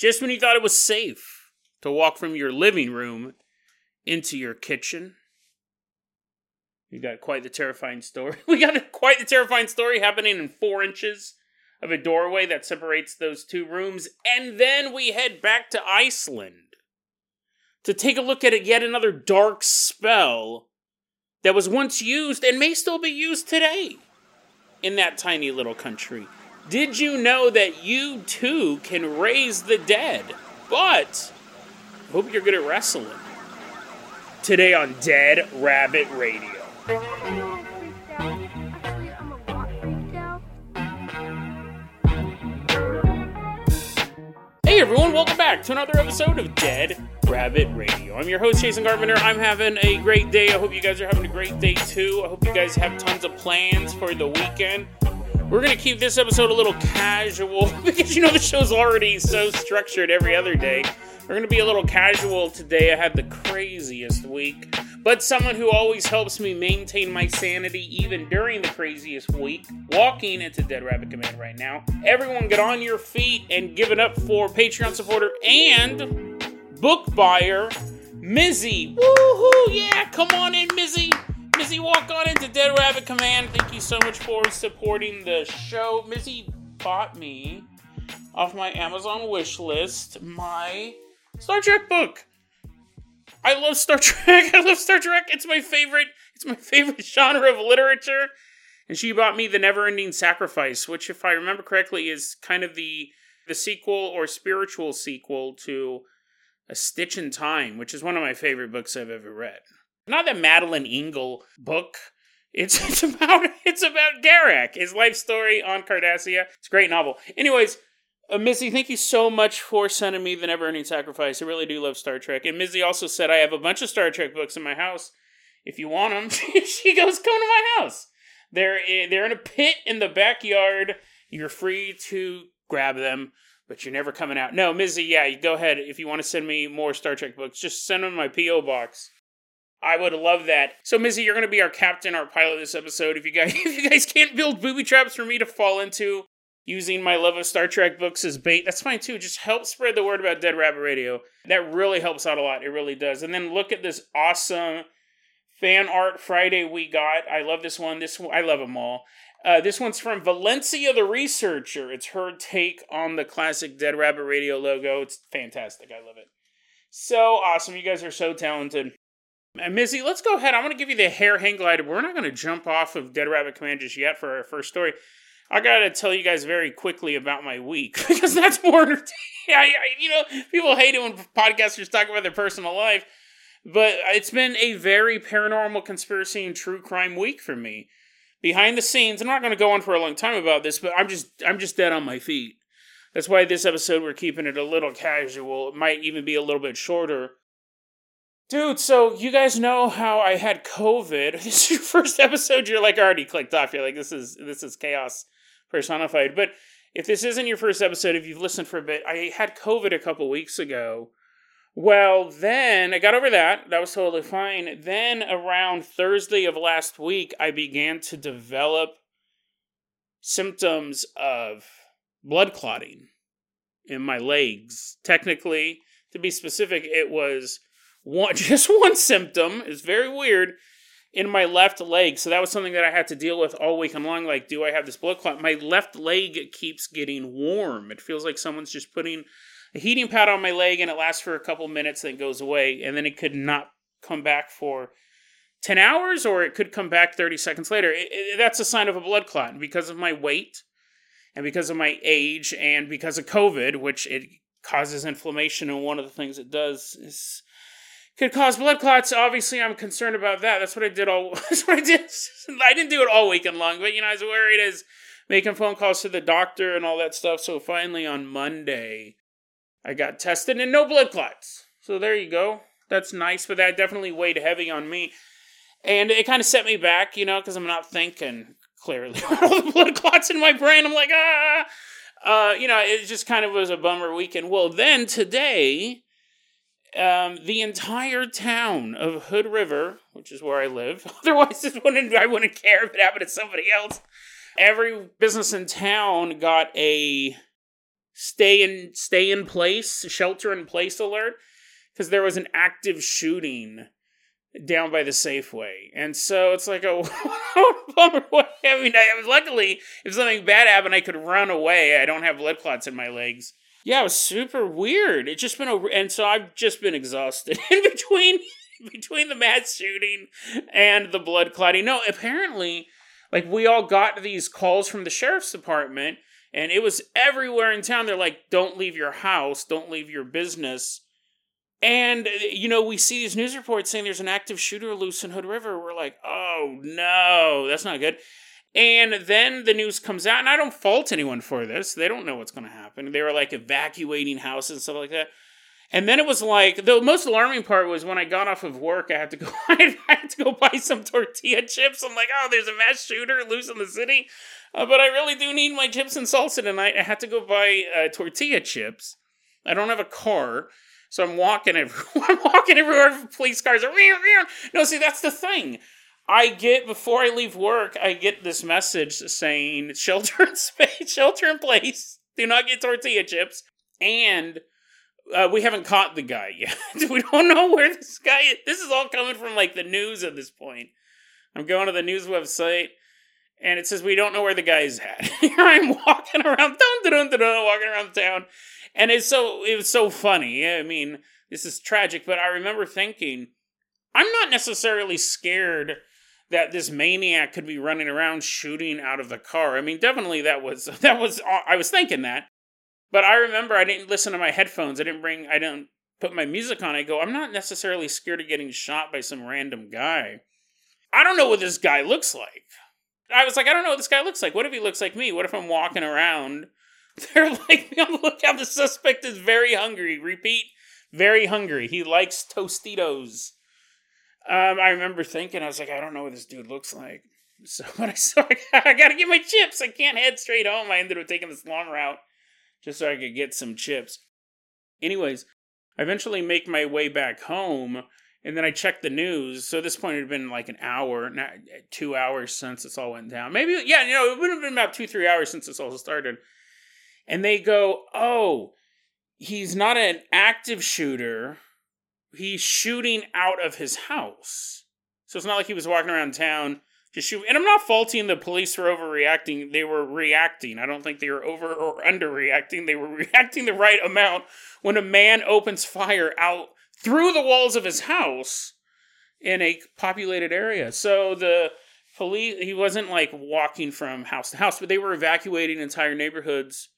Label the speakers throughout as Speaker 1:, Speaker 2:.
Speaker 1: Just when you thought it was safe to walk from your living room into your kitchen. You got quite the terrifying story. We got a, quite the terrifying story happening in four inches of a doorway that separates those two rooms. And then we head back to Iceland to take a look at yet another dark spell that was once used and may still be used today in that tiny little country. Did you know that you too can raise the dead? But hope you're good at wrestling. Today on Dead Rabbit Radio. Hey everyone, welcome back to another episode of Dead Rabbit Radio. I'm your host, Jason Carpenter. I'm having a great day. I hope you guys are having a great day too. I hope you guys have tons of plans for the weekend. We're going to keep this episode a little casual because you know the show's already so structured every other day. We're going to be a little casual today. I had the craziest week, but someone who always helps me maintain my sanity even during the craziest week, walking into Dead Rabbit Command right now. Everyone get on your feet and give it up for Patreon supporter and book buyer, Mizzy. Woohoo! Yeah, come on in, Mizzy. Dead Rabbit Command. Thank you so much for supporting the show. Mizzy bought me off my Amazon wish list my Star Trek book. I love Star Trek. I love Star Trek. It's my favorite. It's my favorite genre of literature. And she bought me The Never-Ending Sacrifice, which, if I remember correctly, is kind of the the sequel or spiritual sequel to A Stitch in Time, which is one of my favorite books I've ever read. Not the Madeleine L'Engle book. It's it's about it's about Garak, his life story on Cardassia. It's a great novel. Anyways, uh, Mizzy, thank you so much for sending me the Never Ending Sacrifice. I really do love Star Trek. And Mizzy also said I have a bunch of Star Trek books in my house. If you want them, she goes, come to my house. They're they're in a pit in the backyard. You're free to grab them, but you're never coming out. No, Mizzy, yeah, you go ahead. If you want to send me more Star Trek books, just send them my PO box. I would love that. So, Mizzy, you're going to be our captain, our pilot this episode. If you guys, if you guys can't build booby traps for me to fall into, using my love of Star Trek books as bait. That's fine too. Just help spread the word about Dead Rabbit Radio. That really helps out a lot. It really does. And then look at this awesome fan art Friday we got. I love this one. This one, I love them all. Uh, this one's from Valencia the Researcher. It's her take on the classic Dead Rabbit Radio logo. It's fantastic. I love it. So awesome. You guys are so talented. Mizzy, let's go ahead. I want to give you the hair hang glider. We're not going to jump off of Dead Rabbit Command just yet for our first story. I gotta tell you guys very quickly about my week because that's more entertaining. I, I, you know, people hate it when podcasters talk about their personal life, but it's been a very paranormal conspiracy and true crime week for me. Behind the scenes, I'm not going to go on for a long time about this, but I'm just I'm just dead on my feet. That's why this episode we're keeping it a little casual. It might even be a little bit shorter. Dude, so you guys know how I had COVID. This is your first episode. You're like already clicked off. You're like, this is this is chaos personified. But if this isn't your first episode, if you've listened for a bit, I had COVID a couple weeks ago. Well, then I got over that. That was totally fine. Then around Thursday of last week, I began to develop symptoms of blood clotting in my legs. Technically, to be specific, it was one just one symptom. is very weird in my left leg. So that was something that I had to deal with all weekend long. Like, do I have this blood clot? My left leg keeps getting warm. It feels like someone's just putting a heating pad on my leg and it lasts for a couple minutes, then goes away. And then it could not come back for 10 hours or it could come back 30 seconds later. It, it, that's a sign of a blood clot. And because of my weight and because of my age and because of COVID, which it causes inflammation, and one of the things it does is could cause blood clots. Obviously, I'm concerned about that. That's what I did all. That's what I did. I didn't do it all weekend long, but you know, I was worried as making phone calls to the doctor and all that stuff. So finally, on Monday, I got tested and no blood clots. So there you go. That's nice, but that definitely weighed heavy on me, and it kind of set me back, you know, because I'm not thinking clearly. all the blood clots in my brain. I'm like, ah. Uh, you know, it just kind of was a bummer weekend. Well, then today, um, the entire town of Hood River, which is where I live. Otherwise, this wouldn't, I wouldn't care if it happened to somebody else. Every business in town got a stay in stay in place, shelter in place alert because there was an active shooting down by the Safeway. And so it's like a bummer. I mean, I, luckily, if something bad happened, I could run away. I don't have blood clots in my legs. Yeah, it was super weird. It's just been a, and so I've just been exhausted in between between the mass shooting and the blood clotting. No, apparently, like we all got these calls from the sheriff's department, and it was everywhere in town. They're like, "Don't leave your house. Don't leave your business." And, you know, we see these news reports saying there's an active shooter loose in Hood River. We're like, oh no, that's not good. And then the news comes out, and I don't fault anyone for this. They don't know what's going to happen. They were like evacuating houses and stuff like that. And then it was like the most alarming part was when I got off of work, I had to go. I had to go buy some tortilla chips. I'm like, oh, there's a mass shooter loose in the city, uh, but I really do need my chips and salsa tonight. I had to go buy uh, tortilla chips. I don't have a car, so I'm walking everywhere. I'm walking everywhere. Police cars are. No, see, that's the thing. I get before I leave work, I get this message saying shelter in space, shelter in place. Do not get tortilla chips. And uh, we haven't caught the guy yet. we don't know where this guy is. This is all coming from like the news at this point. I'm going to the news website and it says we don't know where the guy is at. Here I'm walking around, dun, dun, dun, walking around town, and it's so it was so funny. I mean, this is tragic, but I remember thinking, I'm not necessarily scared that this maniac could be running around shooting out of the car. I mean, definitely that was that was uh, I was thinking that. But I remember I didn't listen to my headphones. I didn't bring I didn't put my music on. I go, I'm not necessarily scared of getting shot by some random guy. I don't know what this guy looks like. I was like, I don't know what this guy looks like. What if he looks like me? What if I'm walking around? They're like, on the lookout. The suspect is very hungry. Repeat, very hungry. He likes Tostitos. Um, I remember thinking, I was like, I don't know what this dude looks like. So when I saw, I gotta get my chips. I can't head straight home. I ended up taking this long route just so I could get some chips. Anyways, I eventually make my way back home, and then I check the news. So at this point, it had been like an hour, not two hours since this all went down. Maybe, yeah, you know, it would have been about two, three hours since this all started. And they go, oh, he's not an active shooter. He's shooting out of his house. So it's not like he was walking around town just shoot. And I'm not faulting the police for overreacting. They were reacting. I don't think they were over or underreacting. They were reacting the right amount when a man opens fire out through the walls of his house in a populated area. So the police, he wasn't like walking from house to house, but they were evacuating entire neighborhoods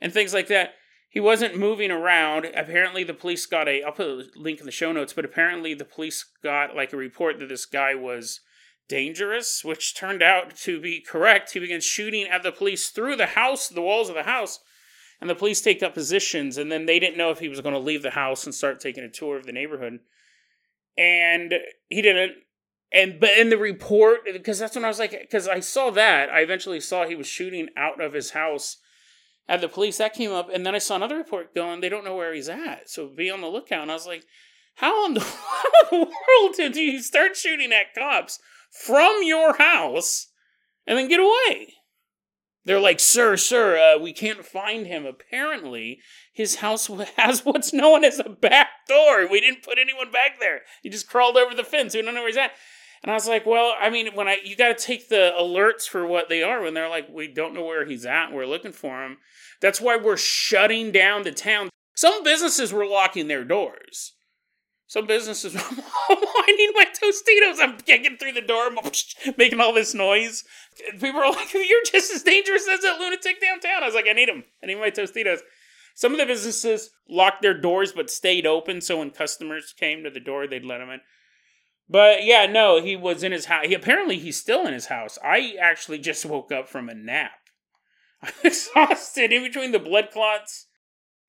Speaker 1: and things like that. He wasn't moving around. Apparently, the police got a. I'll put a link in the show notes, but apparently, the police got like a report that this guy was dangerous, which turned out to be correct. He begins shooting at the police through the house, the walls of the house, and the police take up positions. And then they didn't know if he was going to leave the house and start taking a tour of the neighborhood. And he didn't. And but in the report, because that's when I was like, because I saw that, I eventually saw he was shooting out of his house at the police. That came up, and then I saw another report going, they don't know where he's at, so be on the lookout. And I was like, how in the, world did you start shooting at cops from your house and then get away. They're like, Sir, sir, uh, we can't find him. Apparently, his house has what's known as a back door. We didn't put anyone back there. He just crawled over the fence. We don't know where he's at. And I was like, well, I mean, when I you got to take the alerts for what they are when they're like, we don't know where he's at. We're looking for him. That's why we're shutting down the town. Some businesses were locking their doors. Some businesses, were I need my Tostitos. I'm kicking through the door, making all this noise. People are like, "You're just as dangerous as that lunatic downtown." I was like, "I need them. I need my Tostitos." Some of the businesses locked their doors but stayed open, so when customers came to the door, they'd let them in. But yeah, no, he was in his house. He apparently he's still in his house. I actually just woke up from a nap. I'm exhausted in between the blood clots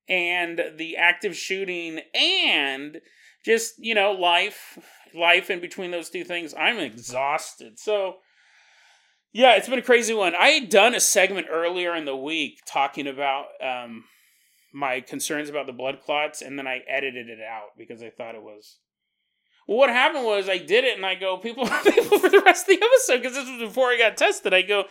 Speaker 1: and the active shooting and just you know life life in between those two things i'm exhausted so yeah it's been a crazy one i had done a segment earlier in the week talking about um, my concerns about the blood clots and then i edited it out because i thought it was what happened was i did it and i go people, people for the rest of the episode because this was before i got tested i go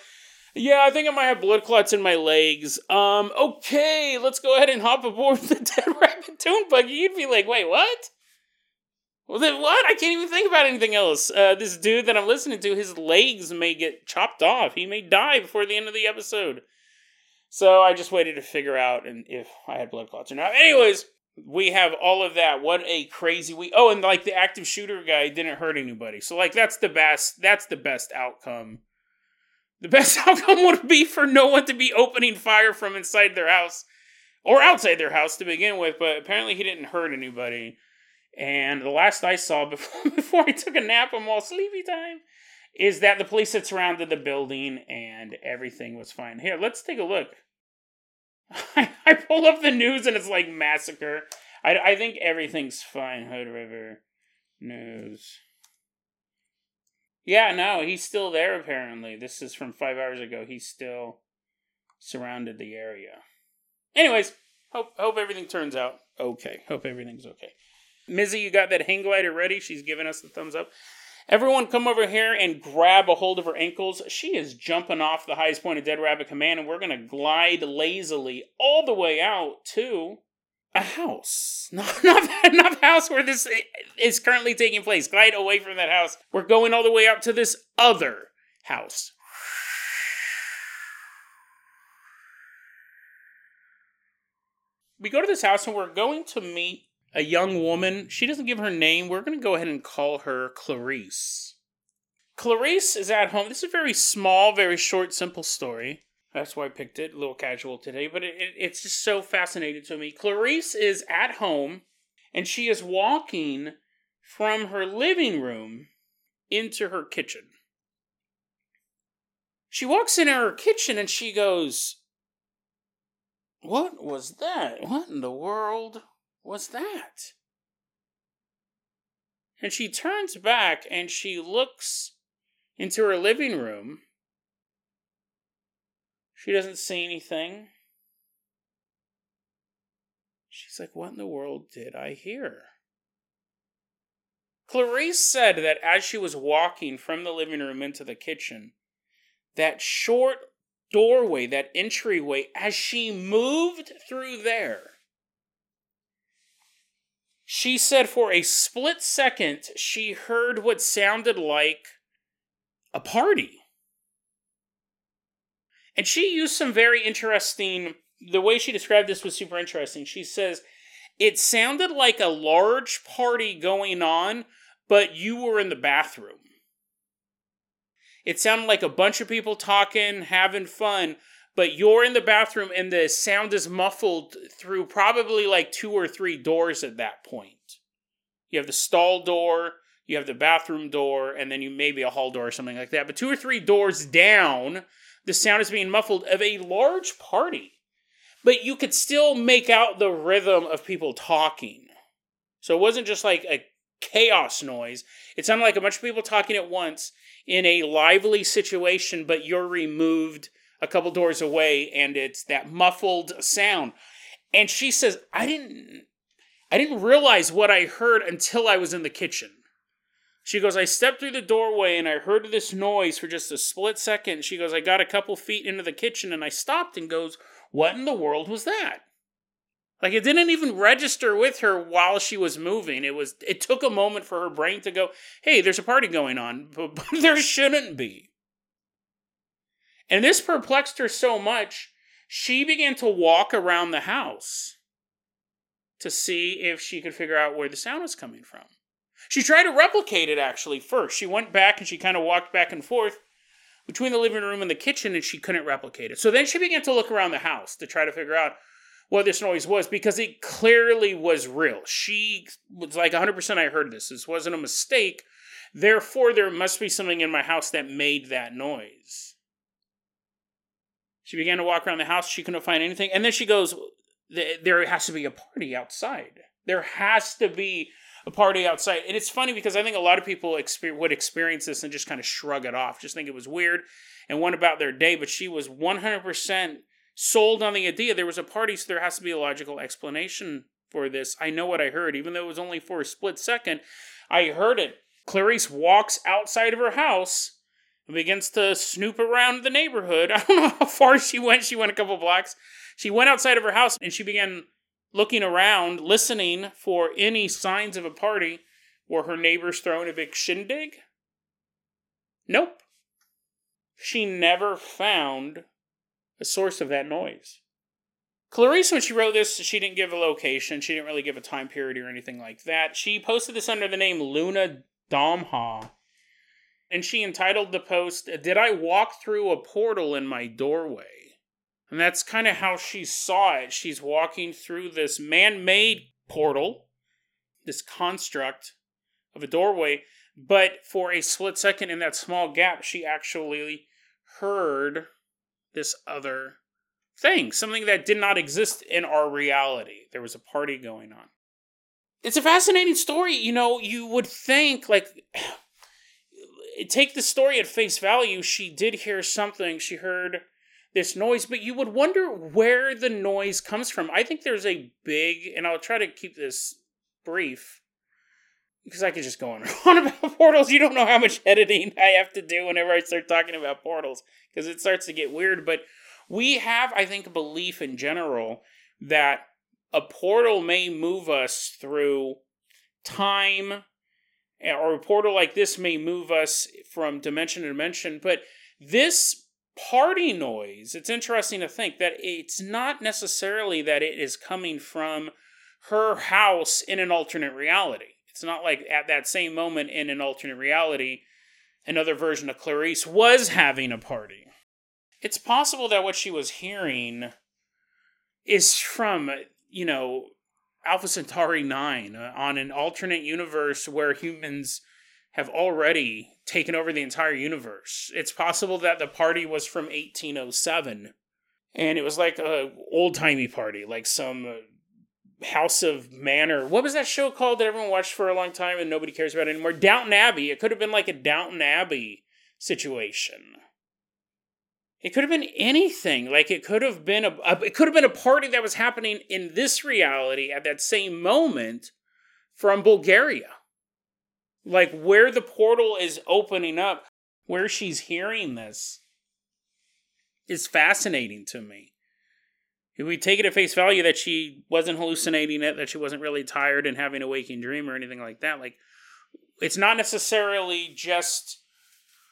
Speaker 1: Yeah, I think I might have blood clots in my legs. Um, okay, let's go ahead and hop aboard the Dead Rabbit Tune Buggy. You'd be like, wait, what? Well, then what? I can't even think about anything else. Uh, this dude that I'm listening to, his legs may get chopped off. He may die before the end of the episode. So I just waited to figure out and if I had blood clots or not. Anyways, we have all of that. What a crazy week. Oh, and like the active shooter guy didn't hurt anybody. So like that's the best. That's the best outcome the best outcome would be for no one to be opening fire from inside their house or outside their house to begin with, but apparently he didn't hurt anybody. And the last I saw before, before I took a nap, I'm all sleepy time, is that the police had surrounded the building and everything was fine. Here, let's take a look. I, pull up the news and it's like massacre. I, I think everything's fine. Hood River News. Yeah, no, he's still there apparently. This is from five hours ago. He's still surrounded the area. Anyways, hope hope everything turns out okay. Hope everything's okay. Mizzy, you got that hang glider ready? She's giving us the thumbs up. Everyone come over here and grab a hold of her ankles. She is jumping off the highest point of Dead Rabbit Command, and we're going to glide lazily all the way out to a house. Not, not, not the house where this is currently taking place. Glide away from that house. We're going all the way out to this other house. We go to this house and we're going to meet a young woman. She doesn't give her name. We're going to go ahead and call her Clarice. Clarice is at home. This is a very small, very short, simple story. That's why I picked it, a little casual today, but it, it, it's just so fascinating to me. Clarice is at home and she is walking from her living room into her kitchen. She walks into her kitchen and she goes, What was that? What in the world was that? And she turns back and she looks into her living room she doesn't see anything. She's like, What in the world did I hear? Clarice said that as she was walking from the living room into the kitchen, that short doorway, that entryway, as she moved through there, she said for a split second she heard what sounded like a party. And she used some very interesting, the way she described this was super interesting. She says, it sounded like a large party going on, but you were in the bathroom. It sounded like a bunch of people talking, having fun, but you're in the bathroom and the sound is muffled through probably like two or three doors at that point. You have the stall door, you have the bathroom door, and then you maybe a hall door or something like that. But two or three doors down, the sound is being muffled of a large party. But you could still make out the rhythm of people talking. So it wasn't just like a chaos noise. It sounded like a bunch of people talking at once in a lively situation, but you're removed a couple doors away and it's that muffled sound. And she says, I didn't I didn't realize what I heard until I was in the kitchen. She goes, I stepped through the doorway and I heard this noise for just a split second. She goes, I got a couple feet into the kitchen and I stopped and goes, What in the world was that? Like it didn't even register with her while she was moving. It was it took a moment for her brain to go, "Hey, there's a party going on, but, there shouldn't be." And this perplexed her so much, she began to walk around the house to see if she could figure out where the sound was coming from. She tried to replicate it actually first. She went back and she kind of walked back and forth between the living room and the kitchen and she couldn't replicate it. So then she began to look around the house to try to figure out what this noise was because it clearly was real. She was like 100% I heard this. This wasn't a mistake. Therefore, there must be something in my house that made that noise. She began to walk around the house. She couldn't find anything. And then she goes, There has to be a party outside. There has to be a party outside. And it's funny because I think a lot of people exper- would experience this and just kind of shrug it off, just think it was weird and went about their day. But she was 100% sold on the idea there was a party, so there has to be a logical explanation for this. I know what I heard, even though it was only for a split second. I heard it. Clarice walks outside of her house and begins to snoop around the neighborhood. I don't know how far she went. She went a couple blocks. She went outside of her house and she began looking around, listening for any signs of a party. Were her neighbors throwing a big shindig? Nope. She never found a source of that noise. Clarice, when she wrote this, she didn't give a location. She didn't really give a time period or anything like that. She posted this under the name Luna Domha. And she entitled the post, Did I Walk Through a Portal in My Doorway? And that's kind of how she saw it. She's walking through this man made portal, this construct of a doorway, but for a split second in that small gap, she actually heard this other thing, something that did not exist in our reality. There was a party going on. It's a fascinating story. You know, you would think, like, take the story at face value. She did hear something. She heard this noise, but you would wonder where the noise comes from. I think there's a big, and I'll try to keep this brief because I could just go on on about portals. You don't know how much editing I have to do whenever I start talking about portals because it starts to get weird. But we have, I think, a belief in general that a portal may move us through time, or a portal like this may move us from dimension to dimension. But this party noise, it's interesting to think that it's not necessarily that it is coming from her house in an alternate reality. It's not like at that same moment in an alternate reality, another version of Clarice was having a party. It's possible that what she was hearing is from, you know, Alpha Centauri 9 uh, on an alternate universe where humans have already taken over the entire universe. It's possible that the party was from 1807 and it was like a old-timey party, like some uh, House of Manor. What was that show called that everyone watched for a long time and nobody cares about anymore? Downton Abbey. It could have been like a Downton Abbey situation. It could have been anything. Like it could have been a, a, it could have been a party that was happening in this reality at that same moment from Bulgaria. Like where the portal is opening up, where she's hearing this is fascinating to me if we take it at face value that she wasn't hallucinating it, that she wasn't really tired and having a waking dream or anything like that, like it's not necessarily just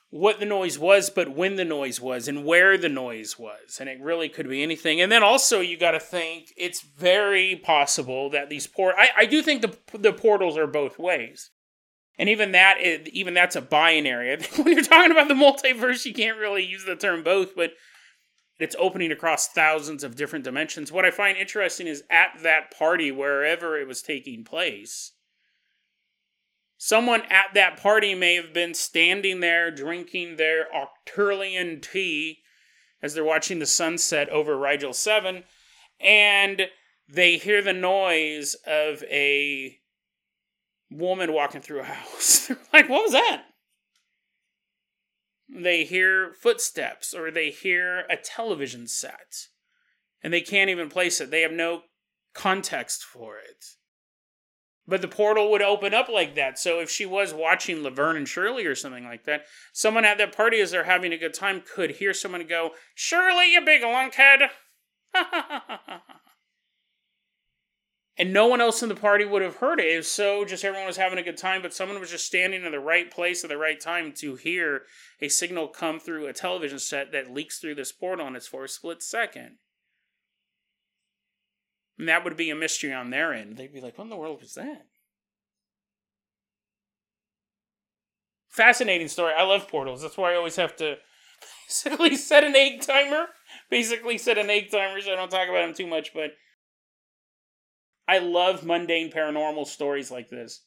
Speaker 1: what the noise was, but when the noise was and where the noise was. And it really could be anything. And then also you got to think it's very possible that these port I, I do think the the portals are both ways. And even that even that's a binary. when you're talking about the multiverse, you can't really use the term both, but it's opening across thousands of different dimensions. What I find interesting is at that party, wherever it was taking place, someone at that party may have been standing there drinking their Arcturian tea as they're watching the sunset over Rigel 7, and they hear the noise of a woman walking through a house. like, what was that? they hear footsteps or they hear a television set and they can't even place it. They have no context for it. But the portal would open up like that. So if she was watching Laverne and Shirley or something like that, someone at that party as they're having a good time could hear someone go, Shirley, you big lunkhead. and no one else in the party would have heard it. If so, just everyone was having a good time, but someone was just standing in the right place at the right time to hear a signal come through a television set that leaks through this portal and it's for a split second. And that would be a mystery on their end. They'd be like, what in the world was that? Fascinating story. I love portals. That's why I always have to basically set an egg timer. Basically set an egg timer so I don't talk about them too much, but I love mundane paranormal stories like this.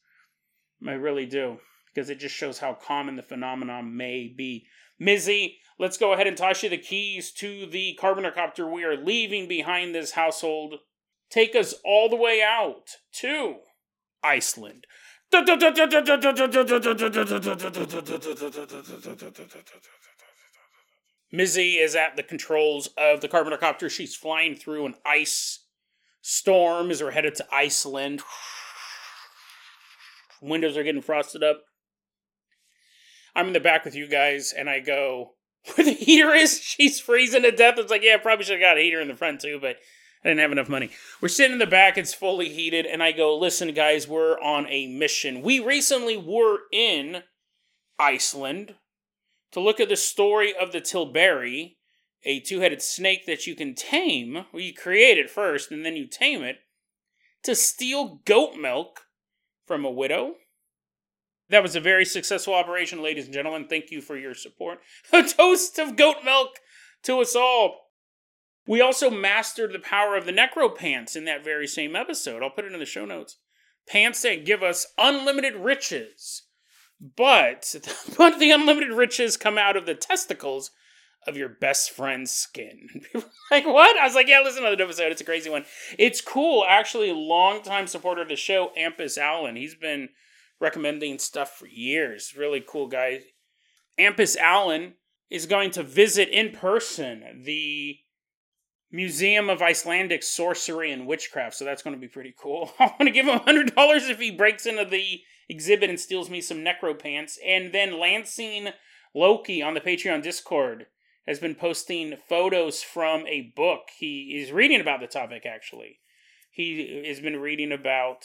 Speaker 1: I really do. Because it just shows how common the phenomenon may be. Mizzy, let's go ahead and toss you the keys to the Carboner we are leaving behind this household. Take us all the way out to Iceland. Mizzy is at the controls of the Carboner She's flying through an ice storms are headed to Iceland. Windows are getting frosted up. I'm in the back with you guys, and I go, where the heater is, she's freezing to death. It's like, yeah, probably should have got a heater in the front too, but I didn't have enough money. We're sitting in the back, it's fully heated, and I go, listen, guys, we're on a mission. We recently were in Iceland to look at the story of the Tilberi, a two headed snake that you can tame. Well, you create it first, and then you tame it to steal goat milk from a widow. That was a very successful operation, ladies and gentlemen. Thank you for your support. A toast of goat milk to us all. We also mastered the power of the necro pants in that very same episode. I'll put it in the show notes. Pants that give us unlimited riches. But but the unlimited riches come out of the testicles of your best friend's skin. like, what? I was like, yeah, listen to the episode. It's a crazy one. It's cool. Actually, longtime supporter of the show, Ampus Allen. He's been recommending stuff for years. Really cool guy. Ampus Allen is going to visit in person the Museum of Icelandic Sorcery and Witchcraft, so that's going to be pretty cool. I want to give him $100 if he breaks into the exhibit and steals me some necro pants. And then Lansing Loki on the Patreon Discord has been posting photos from a book. He is reading about the topic, actually. He has been reading about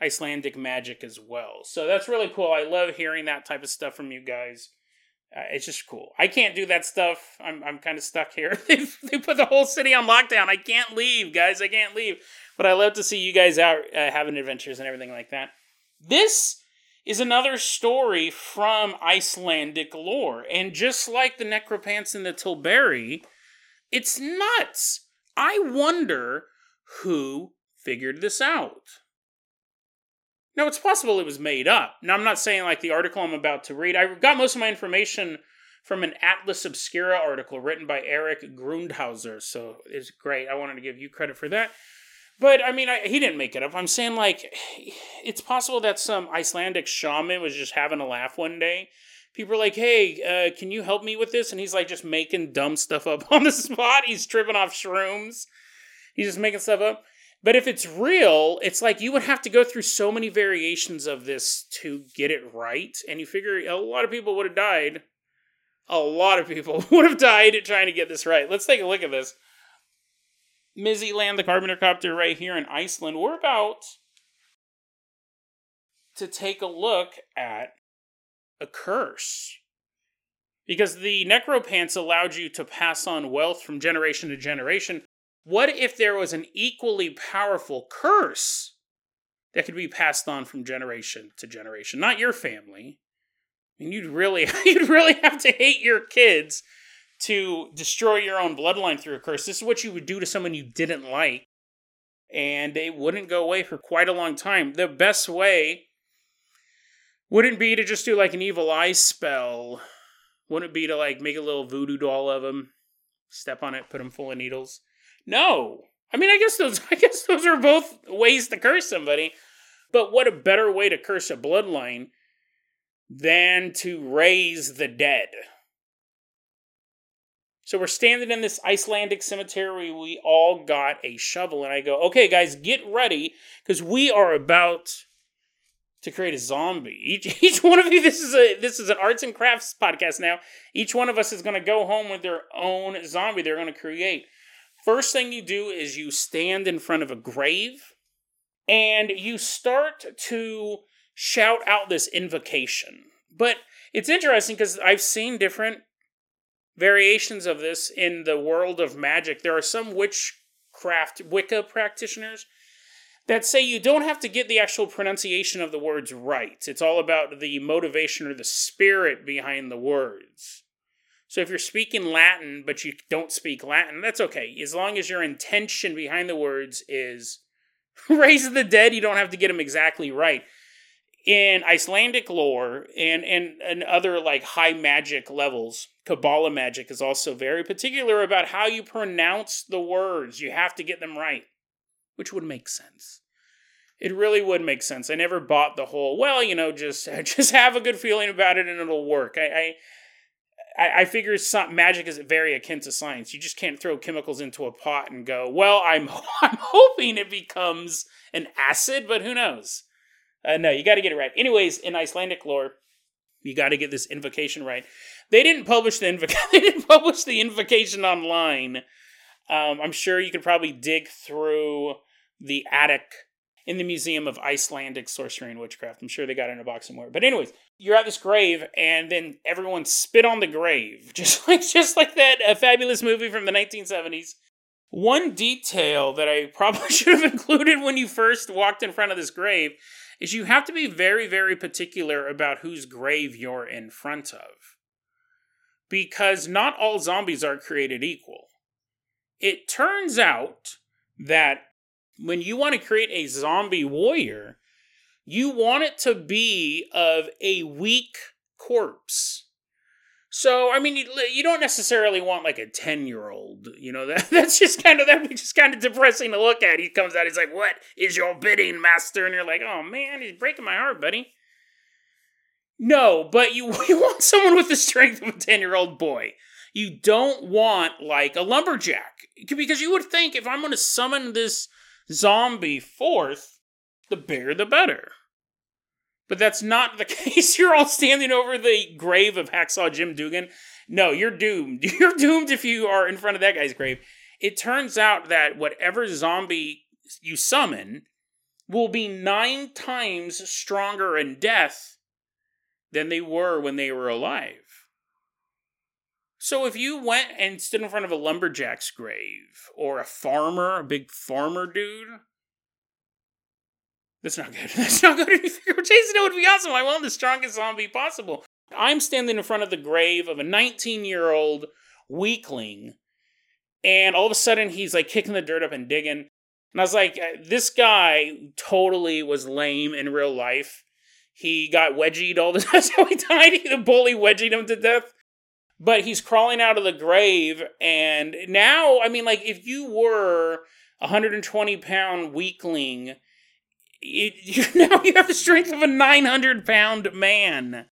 Speaker 1: Icelandic magic as well. So that's really cool. I love hearing that type of stuff from you guys. Uh, it's just cool. I can't do that stuff. I'm I'm kind of stuck here. they put the whole city on lockdown. I can't leave, guys. I can't leave. But I love to see you guys out uh, having adventures and everything like that. This is another story from Icelandic lore. And just like the Necropants and the Tilberi, it's nuts. I wonder who figured this out. Now, it's possible it was made up. Now, I'm not saying like the article I'm about to read. I got most of my information from an Atlas Obscura article written by Eric Grundhauser, so it's great. I wanted to give you credit for that. But I mean, I, he didn't make it up. I'm saying like, it's possible that some Icelandic shaman was just having a laugh one day. People are like, "Hey, uh, can you help me with this?" And he's like, just making dumb stuff up on the spot. He's tripping off shrooms. He's just making stuff up. But if it's real, it's like you would have to go through so many variations of this to get it right. And you figure a lot of people would have died. A lot of people would have died trying to get this right. Let's take a look at this. Mizzy land the Carpenter Copter right here in Iceland. We're about to take a look at a curse. Because the Necropants allowed you to pass on wealth from generation to generation. What if there was an equally powerful curse that could be passed on from generation to generation? Not your family. I mean, you'd really, you'd really have to hate your kids to destroy your own bloodline through a curse. This is what you would do to someone you didn't like, and it wouldn't go away for quite a long time. The best way wouldn't be to just do like an evil eye spell. Wouldn't it be to like make a little voodoo doll of him, step on it, put him full of needles. No, I mean, I guess those, I guess those are both ways to curse somebody. But what a better way to curse a bloodline than to raise the dead? So we're standing in this Icelandic cemetery. We all got a shovel, and I go, "Okay, guys, get ready because we are about to create a zombie. Each each one of you. This is a this is an arts and crafts podcast now. Each one of us is going to go home with their own zombie. They're going to create. First thing you do is you stand in front of a grave, and you start to shout out this invocation. But it's interesting because I've seen different variations of this in the world of magic. There are some witchcraft Wicca practitioners that say you don't have to get the actual pronunciation of the words right. It's all about the motivation or the spirit behind the words. So if you're speaking Latin but you don't speak Latin, that's okay. As long as your intention behind the words is raise the dead, you don't have to get them exactly right in Icelandic lore and, and, and other like high magic levels, Kabbalah magic is also very particular about how you pronounce the words. You have to get them right, which would make sense. It really would make sense. I never bought the whole, well, you know, just just have a good feeling about it and it'll work. I I, I figure some, magic is very akin to science. You just can't throw chemicals into a pot and go, well, I'm I'm hoping it becomes an acid, but who knows? Uh, no, you got to get it right. Anyways, in Icelandic lore, You got to get this invocation right. They didn't publish the invocation. they didn't publish the invocation online. Um, I'm sure you could probably dig through the attic in the Museum of Icelandic Sorcery and Witchcraft. I'm sure they got it in a box somewhere. But anyways, you're at this grave, and then everyone spit on the grave, just like just like that a fabulous movie from the 1970s. One detail that I probably should have included when you first walked in front of this grave is you have to be very, very particular about whose grave you're in front of. Because not all zombies are created equal. It turns out that when you want to create a zombie warrior, you want it to be of a weak corpse. So, I mean, you, you don't necessarily want like a 10 year old, you know, that, that's just kind of, that'd be just kind of depressing to look at. He comes out, he's like, What is your bidding, master? And you're like, Oh man, he's breaking my heart, buddy. No, but you, you want someone with the strength of a 10 year old boy. You don't want like a lumberjack. Because you would think if I'm going to summon this zombie forth, the bigger the better. But that's not the case. You're all standing over the grave of Hacksaw Jim Duggan. No, you're doomed. You're doomed if you are in front of that guy's grave. It turns out that whatever zombie you summon will be nine times stronger in death than they were when they were alive. So if you went and stood in front of a lumberjack's grave or a farmer, a big farmer dude, that's not good. That's not good. Chasing it would be awesome. I want the strongest zombie possible. I'm standing in front of the grave of a 19 year old weakling, and all of a sudden he's like kicking the dirt up and digging. And I was like, uh, this guy totally was lame in real life. He got wedgied all the time. That's how he died. The bully wedgied him to death but he's crawling out of the grave and now i mean like if you were a 120 pound weakling it, you, now you have the strength of a 900 pound man.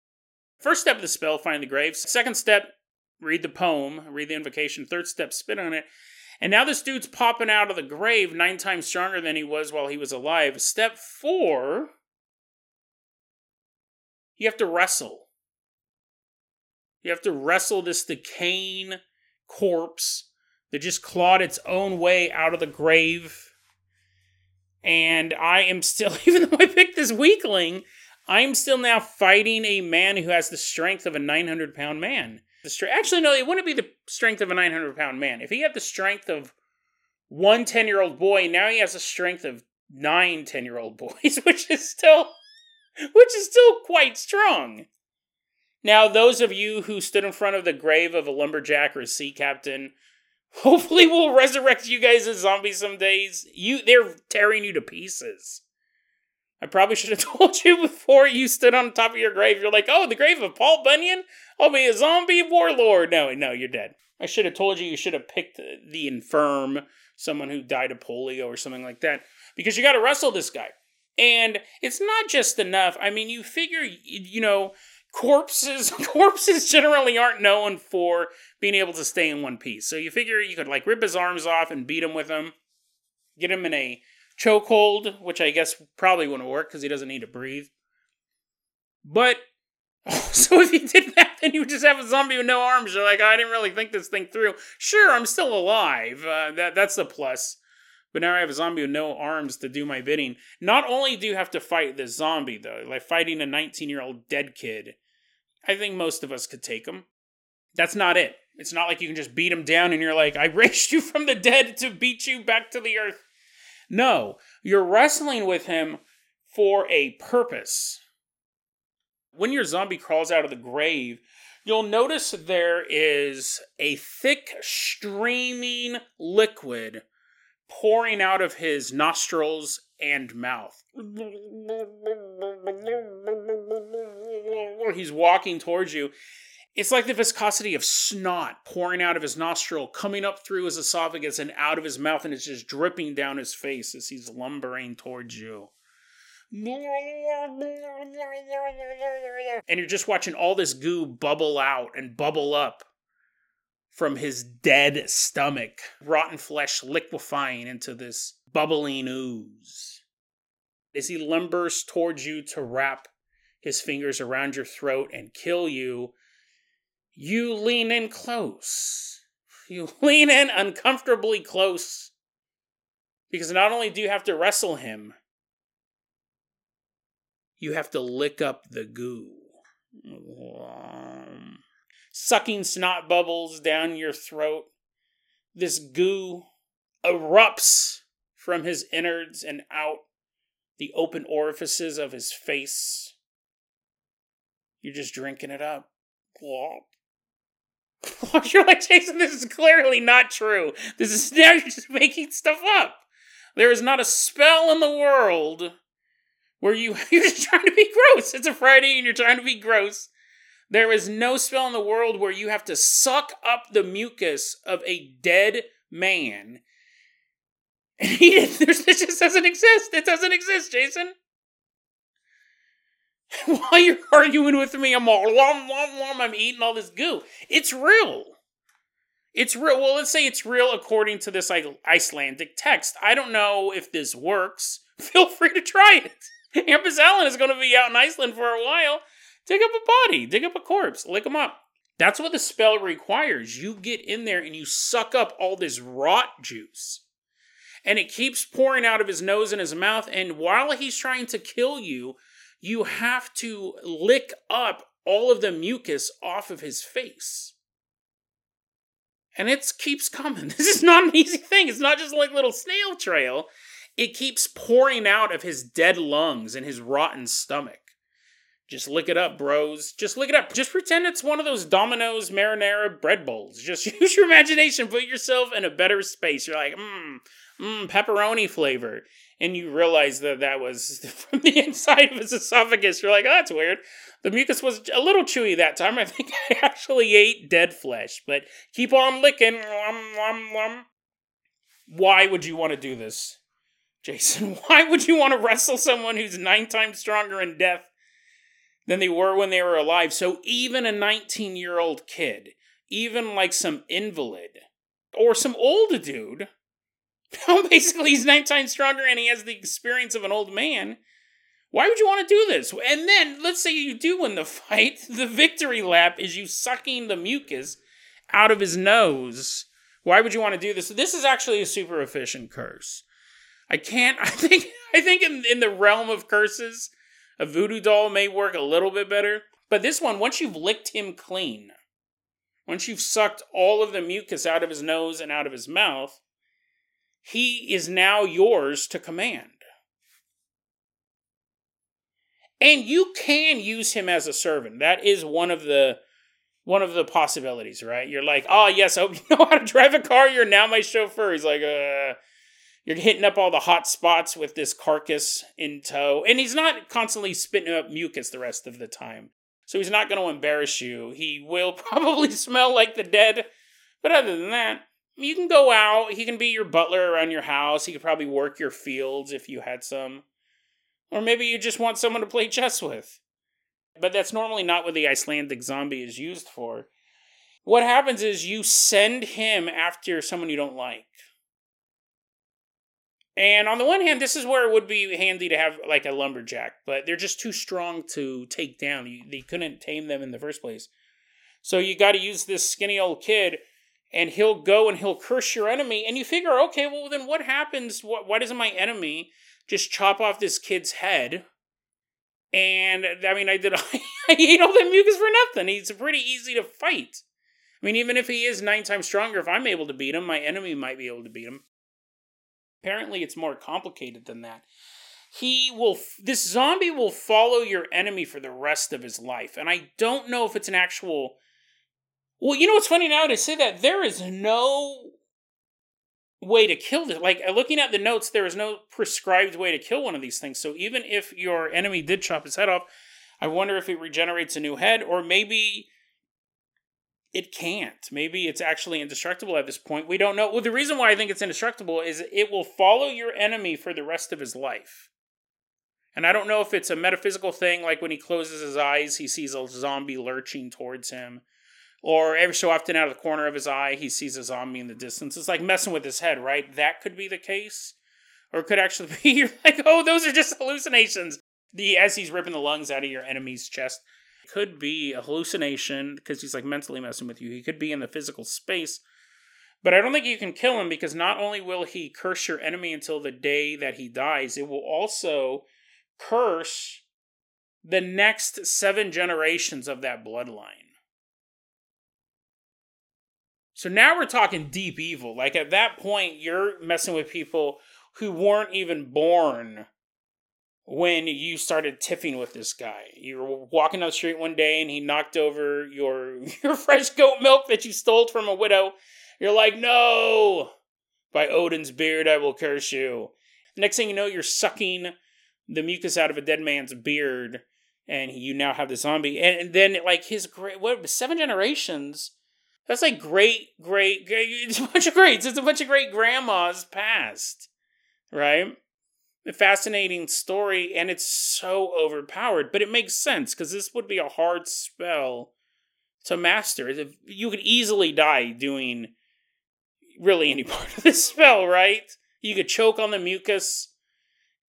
Speaker 1: First step of the spell find the grave. Second step read the poem read the invocation. Third step spit on it. And now this dude's popping out of the grave nine times stronger than he was while he was alive. Step four you have to wrestle you have to wrestle this decaying corpse that just clawed its own way out of the grave. And I am still, even though I picked this weakling, I am still now fighting a man who has the strength of a 900 pound man. The strength, actually, no, it wouldn't be the strength of a 900 pound man. If he had the strength of one 10 year old boy, now he has the strength of nine 10 year old boys, which is still, which is still quite strong. Now, those of you who stood in front of the grave of a lumberjack or a sea captain, hopefully we'll resurrect you guys as zombies some days. You they're tearing you to pieces. I probably should have told you before you stood on top of your grave. You're like, oh, the grave of Paul Bunyan? I'll be a zombie warlord. No, no, you're dead. I should have told you you should have picked the infirm, someone who died of polio or something like that, because you got to wrestle this guy. And it's not just enough. I mean, you figure, you know, corpses corpses generally aren't known for being able to stay in one piece. So you figure you could like rip his arms off and beat him with them, get him in a chokehold, which I guess probably wouldn't work because he doesn't need to breathe. But so if you did that, then you would just have a zombie with no arms. You're like, I didn't really think this thing through. Sure, I'm still alive. Uh, that that's the plus. But now I have a zombie with no arms to do my bidding. Not only do you have to fight this zombie, though, like fighting a 19 year old dead kid, I think most of us could take him. That's not it. It's not like you can just beat him down and you're like, I raised you from the dead to beat you back to the earth. No, you're wrestling with him for a purpose. When your zombie crawls out of the grave, you'll notice there is a thick, streaming liquid pouring out of his nostrils and mouth. He's walking towards you. It's like the viscosity of snot pouring out of his nostril, coming up through his esophagus and out of his mouth, and it's just dripping down his face as he's lumbering towards you. And you're just watching all this goo bubble out and bubble up from his dead stomach, rotten flesh liquefying into this bubbling ooze. As he lumbers towards you to wrap his fingers around your throat and kill you, you lean in close. You lean in uncomfortably close. Because not only do you have to wrestle him, you have to lick up the goo. Sucking snot bubbles down your throat. This goo erupts from his innards and out the open orifices of his face. You're just drinking it up. You're like, Jason, this is clearly not true. This is now you're just making stuff up. There is not a spell in the world where you you're just trying to be gross. It's a Friday and you're trying to be gross. There is no spell in the world where you have to suck up the mucus of a dead man. And. This just doesn't exist. It doesn't exist, Jason. While you're arguing with me, I'm all lom, lom, lom, I'm eating all this goo. It's real. It's real. Well, let's say it's real according to this Icelandic text. I don't know if this works. Feel free to try it. Hampus Allen is going to be out in Iceland for a while. Dig up a body, dig up a corpse, lick them up. That's what the spell requires. You get in there and you suck up all this rot juice. And it keeps pouring out of his nose and his mouth. And while he's trying to kill you, you have to lick up all of the mucus off of his face. And it keeps coming. This is not an easy thing. It's not just like little snail trail it keeps pouring out of his dead lungs and his rotten stomach. Just lick it up, bros. Just lick it up. Just pretend it's one of those Domino's marinara bread bowls. Just use your imagination. Put yourself in a better space. You're like, mmm, mmm, pepperoni flavor. And you realize that that was from the inside of his esophagus. You're like, oh, that's weird. The mucus was a little chewy that time. I think I actually ate dead flesh. But keep on licking. Why would you want to do this? Jason, why would you want to wrestle someone who's nine times stronger in death than they were when they were alive? So even a 19 year old kid, even like some invalid, or some old dude, oh, basically he's nine times stronger and he has the experience of an old man. Why would you want to do this? And then, let's say you do win the fight. The victory lap is you sucking the mucus out of his nose. Why would you want to do this? This is actually a super efficient curse. I can't. I think. I think in in the realm of curses, a voodoo doll may work a little bit better. But this one, once you've licked him clean, once you've sucked all of the mucus out of his nose and out of his mouth, he is now yours to command. And you can use him as a servant. That is one of the one of the possibilities, right? You're like, oh yes, I hope you know how to drive a car. You're now my chauffeur. He's like, uh, you're hitting up all the hot spots with this carcass in tow. And he's not constantly spitting up mucus the rest of the time. So he's not going to embarrass you. He will probably smell like the dead. But other than that, you can go out. He can be your butler around your house. He could probably work your fields if you had some. Or maybe you just want someone to play chess with. But that's normally not what the Icelandic zombie is used for. What happens is you send him after someone you don't like. And on the one hand, this is where it would be handy to have like a lumberjack, but they're just too strong to take down. You, they couldn't tame them in the first place. So you got to use this skinny old kid, and he'll go and he'll curse your enemy. And you figure, okay, well, then what happens? Why doesn't my enemy just chop off this kid's head? And I mean, I did, I ate all that mucus for nothing. He's pretty easy to fight. I mean, even if he is nine times stronger, if I'm able to beat him, my enemy might be able to beat him. Apparently, it's more complicated than that. He will, this zombie will follow your enemy for the rest of his life. And I don't know if it's an actual. Well, you know what's funny now to say that? There is no way to kill this. Like, uh, looking at the notes, there is no prescribed way to kill one of these things. So even if your enemy did chop his head off, I wonder if it regenerates a new head, or maybe it can't. Maybe it's actually indestructible at this point. We don't know. Well, the reason why I think it's indestructible is it will follow your enemy for the rest of his life. And I don't know if it's a metaphysical thing, like when he closes his eyes, he sees a zombie lurching towards him. Or every so often, out of the corner of his eye, he sees a zombie in the distance. It's like messing with his head, right? That could be the case. Or it could actually be, you're like, oh, those are just hallucinations. The as he's ripping the lungs out of your enemy's chest. Could be a hallucination because he's like mentally messing with you. He could be in the physical space. But I don't think you can kill him because not only will he curse your enemy until the day that he dies, it will also curse the next seven generations of that bloodline. So now we're talking deep evil. Like at that point, you're messing with people who weren't even born when you started tiffing with this guy. You were walking down the street one day and he knocked over your your fresh goat milk that you stole from a widow. You're like, "No! By Odin's beard I will curse you." next thing you know, you're sucking the mucus out of a dead man's beard and you now have the zombie. And, and then like his great what seven generations that's like great, great, great. It's a bunch of greats. It's a bunch of great grandmas past, right? Fascinating story, and it's so overpowered, but it makes sense because this would be a hard spell to master. You could easily die doing really any part of this spell, right? You could choke on the mucus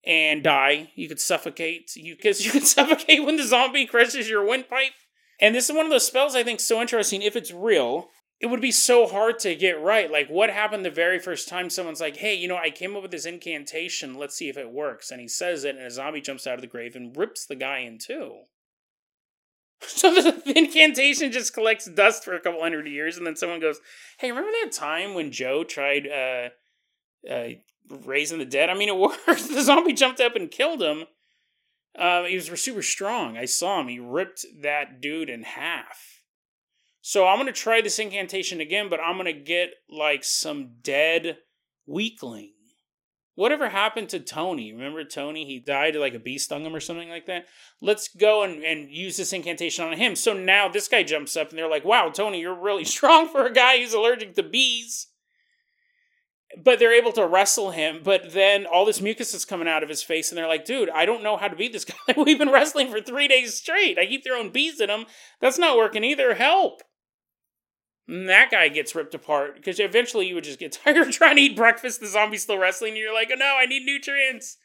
Speaker 1: and die. You could suffocate. You because you could suffocate when the zombie crushes your windpipe. And this is one of those spells I think so interesting if it's real. It would be so hard to get right. Like, what happened the very first time someone's like, hey, you know, I came up with this incantation. Let's see if it works. And he says it, and a zombie jumps out of the grave and rips the guy in two. So the incantation just collects dust for a couple hundred years, and then someone goes, "Hey, remember that time when Joe tried uh, uh, raising the dead? I mean, it worked. the zombie jumped up and killed him, uh, he was super strong. I saw him. He ripped that dude in half. So I'm gonna try this incantation again, but I'm gonna get like some dead weakling. Whatever happened to Tony? Remember Tony? He died like a bee stung him or something like that. Let's go and, and use this incantation on him. So now this guy jumps up and they're like, wow, Tony, you're really strong for a guy who's allergic to bees but they're able to wrestle him. But then all this mucus is coming out of his face, and they're like, "Dude, I don't know how to beat this guy. We've been wrestling for three days straight. I keep throwing bees at him. That's not working either. Help!" And that guy gets ripped apart because eventually you would just get tired of trying to eat breakfast. The zombie's still wrestling, and you're like, "Oh no, I need nutrients."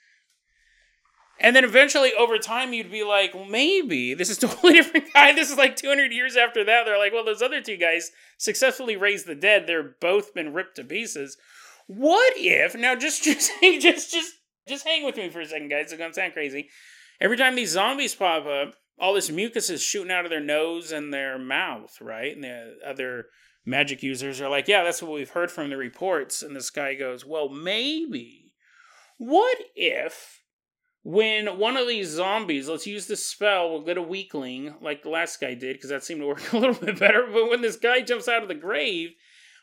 Speaker 1: And then eventually, over time, you'd be like, well, maybe this is totally different guy. This is like 200 years after that. They're like, well, those other two guys successfully raised the dead. They're both been ripped to pieces. What if now? Just just just just just hang with me for a second, guys. It's gonna sound crazy. Every time these zombies pop up, all this mucus is shooting out of their nose and their mouth, right? And the other magic users are like, "Yeah, that's what we've heard from the reports." And this guy goes, "Well, maybe. What if?" when one of these zombies, let's use the spell, we'll get a weakling like the last guy did, because that seemed to work a little bit better. But when this guy jumps out of the grave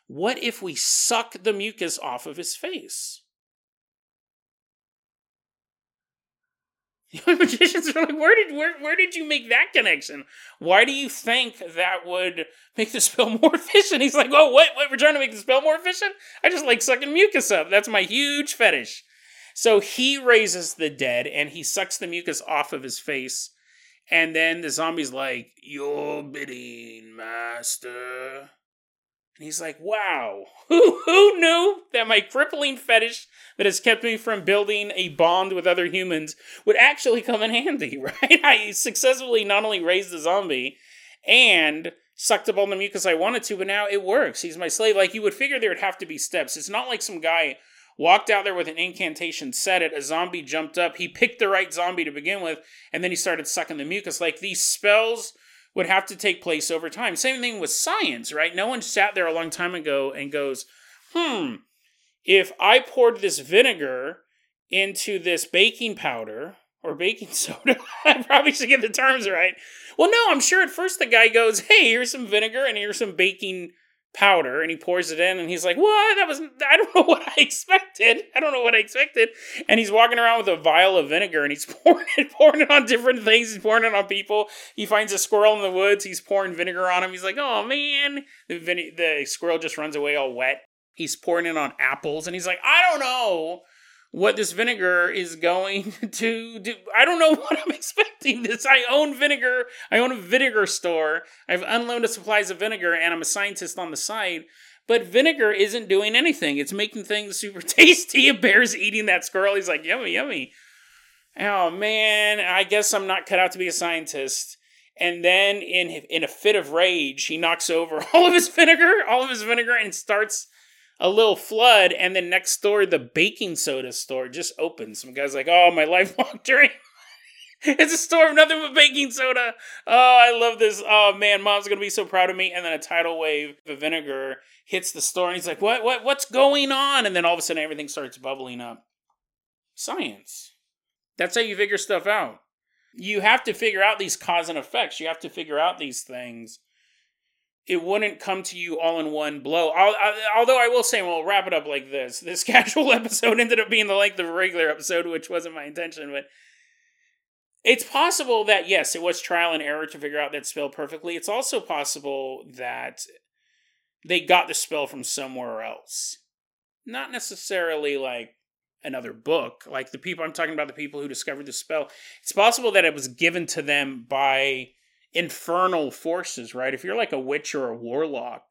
Speaker 1: what if we suck the mucus off of his face? The magicians are like, where did where where did you make that connection? Why do you think that would make the spell more efficient? He's like, oh, what? What? We're trying to make the spell more efficient? I just like sucking mucus up. That's my huge fetish. So he raises the dead and he sucks the mucus off of his face. And then the zombie's like, Your bidding, master. And he's like, wow, who, who knew that my crippling fetish that has kept me from building a bond with other humans would actually come in handy, right? I successfully not only raised the zombie and sucked up all the mucus I wanted to, but now it works. He's my slave. Like, you would figure there would have to be steps. It's not like some guy walked out there with an incantation, said it, a zombie jumped up, he picked the right zombie to begin with, and then he started sucking the mucus. Like, these spells would have to take place over time. Same thing with science, right? No one sat there a long time ago and goes, hmm, if I poured this vinegar into this baking powder or baking soda, I probably should get the terms right. Well, no, I'm sure at first the guy goes, hey, here's some vinegar and here's some baking powder and he pours it in and he's like, What? That was I don't know what I expected. I don't know what I expected. And he's walking around with a vial of vinegar and he's pouring it, pouring it on different things. He's pouring it on people. He finds a squirrel in the woods, he's pouring vinegar on him. He's like, Oh man. The vine- the squirrel just runs away all wet. He's pouring it on apples and he's like, I don't know what this vinegar is going to do. I don't know what I'm expecting. This I own vinegar. I own a vinegar store. I have unlimited supplies of vinegar, and I'm a scientist on the side. But vinegar isn't doing anything. It's making things super tasty. A bear's eating that squirrel. He's like, yummy, yummy. oh man, I guess I'm not cut out to be a scientist. And then in in a fit of rage, he knocks over all of his vinegar, all of his vinegar, and starts a little flood. And then next door, the baking soda store just opens. Some guy's like, "Oh, my lifelong dream." it's a store of nothing but baking soda. Oh, I love this. Oh man, mom's gonna be so proud of me. And then a tidal wave of vinegar hits the store, and he's like, "What? What? What's going on?" And then all of a sudden, everything starts bubbling up. Science. That's how you figure stuff out. You have to figure out these cause and effects. You have to figure out these things. It wouldn't come to you all in one blow. Although I will say, we'll wrap it up like this. This casual episode ended up being the length of a regular episode, which wasn't my intention, but it's possible that, yes, it was trial and error to figure out that spell perfectly. It's also possible that they got the spell from somewhere else. Not necessarily like another book. Like the people I'm talking about, the people who discovered the spell. It's possible that it was given to them by infernal forces, right? If you're like a witch or a warlock,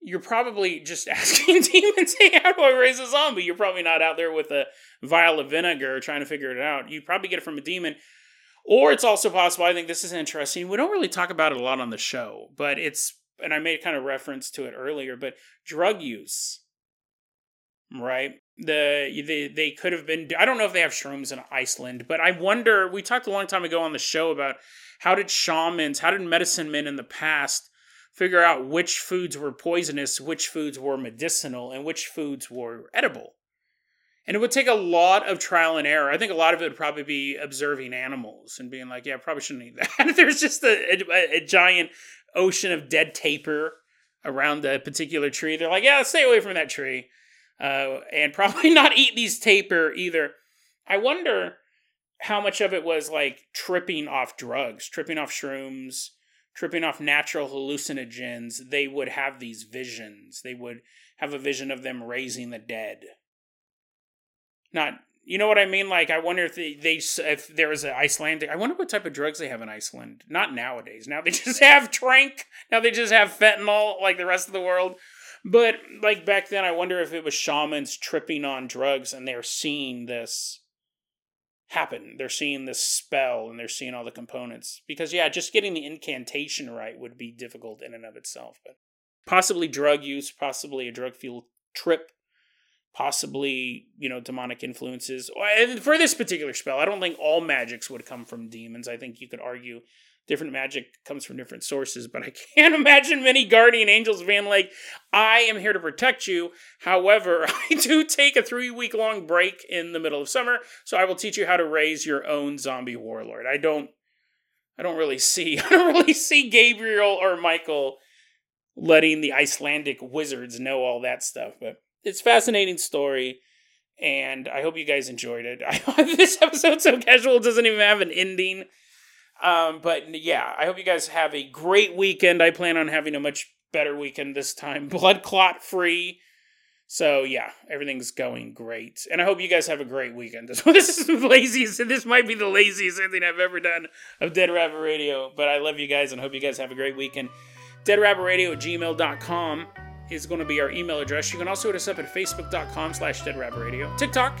Speaker 1: you're probably just asking demons, hey, how do I raise a zombie? You're probably not out there with a vial of vinegar trying to figure it out. You probably get it from a demon. Or it's also possible, I think this is interesting. We don't really talk about it a lot on the show, but it's, and I made kind of reference to it earlier, but drug use, right? The they, they could have been, I don't know if they have shrooms in Iceland, but I wonder, we talked a long time ago on the show about how did shamans, how did medicine men in the past figure out which foods were poisonous, which foods were medicinal, and which foods were edible. And it would take a lot of trial and error. I think a lot of it would probably be observing animals and being like, yeah, probably shouldn't eat that. There's just a, a, a, giant ocean of dead tapir around a particular tree. They're like, yeah, stay away from that tree. Uh, and probably not eat these tapir either. I wonder how much of it was like tripping off drugs, tripping off shrooms, tripping off natural hallucinogens, they would have these visions. They would have a vision of them raising the dead. Not, you know what I mean? Like, I wonder if they, they if there was an Icelandic. I wonder what type of drugs they have in Iceland. Not nowadays. Now they just have tranq. Now they just have fentanyl, like the rest of the world. But like back then, I wonder if it was shamans tripping on drugs and they're seeing this happen. They're seeing this spell and they're seeing all the components. Because, yeah, just getting the incantation right would be difficult in and of itself. But possibly drug use, possibly a drug fueled trip, possibly, you know, demonic influences. And for this particular spell, I don't think all magics would come from demons. I think you could argue different magic comes from different sources, but I can't imagine many guardian angels being like, I am here to protect you. However, I do take a three week long break in the middle of summer, so I will teach you how to raise your own zombie warlord. I don't I don't really see I don't really see Gabriel or Michael letting the Icelandic wizards know all that stuff, but it's fascinating story. And I hope you guys enjoyed it. I, this episode so casual doesn't even have an ending. Um, but yeah, I hope you guys have a great weekend. I plan on having a much better weekend this time, blood clot free. So yeah, everything's going great, and I hope you guys have a great weekend. this is the laziest. This might be the laziest thing I've ever done of Dead Rabbit Radio, but I love you guys and hope you guys have a great weekend. DeadRabbitRadio at gmail.com is going to be our email address. You can also hit us up at facebook.com slash deadrabbitradio. TikTok